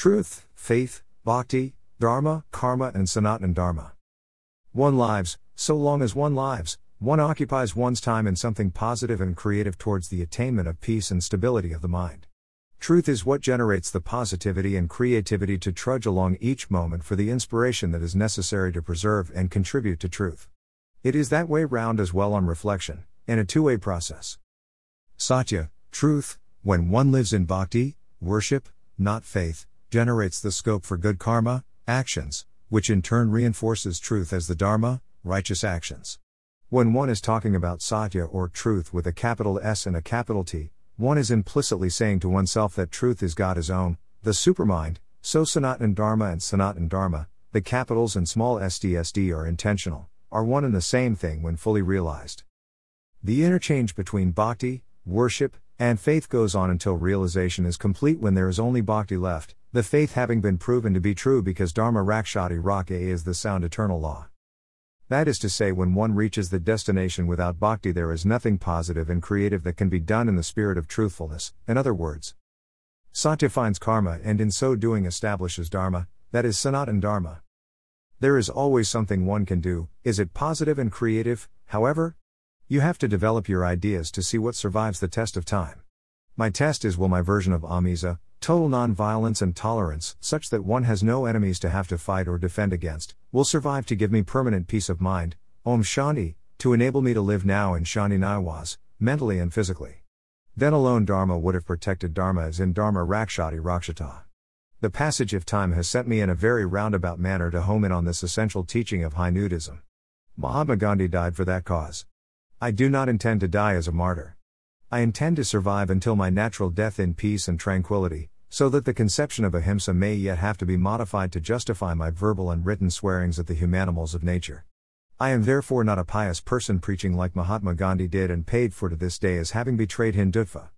Truth, faith, bhakti, dharma, karma, and sanatana dharma. One lives, so long as one lives, one occupies one's time in something positive and creative towards the attainment of peace and stability of the mind. Truth is what generates the positivity and creativity to trudge along each moment for the inspiration that is necessary to preserve and contribute to truth. It is that way round as well on reflection, in a two way process. Satya, truth, when one lives in bhakti, worship, not faith, generates the scope for good karma, actions, which in turn reinforces truth as the Dharma, righteous actions. When one is talking about Satya or truth with a capital S and a capital T, one is implicitly saying to oneself that truth is God his own, the supermind, so Sanatan Dharma and Sanatan Dharma, the capitals and small SDSD are intentional, are one and the same thing when fully realized. The interchange between bhakti, worship, and faith goes on until realization is complete when there is only bhakti left, the faith having been proven to be true because Dharma Rakshati Rak is the sound eternal law. That is to say, when one reaches the destination without bhakti, there is nothing positive and creative that can be done in the spirit of truthfulness, in other words. Satya finds karma and in so doing establishes dharma, that is Sanatan Dharma. There is always something one can do, is it positive and creative, however? You have to develop your ideas to see what survives the test of time. My test is will my version of Ahimsa, total non-violence and tolerance, such that one has no enemies to have to fight or defend against, will survive to give me permanent peace of mind, Om Shanti, to enable me to live now in Shanti Niwas, mentally and physically. Then alone Dharma would have protected Dharma as in Dharma Rakshati Rakshata. The passage of time has sent me in a very roundabout manner to home in on this essential teaching of Hinduism. Mahatma Gandhi died for that cause. I do not intend to die as a martyr. I intend to survive until my natural death in peace and tranquility, so that the conception of ahimsa may yet have to be modified to justify my verbal and written swearings at the humanimals of nature. I am therefore not a pious person preaching like Mahatma Gandhi did and paid for to this day as having betrayed Hindutva.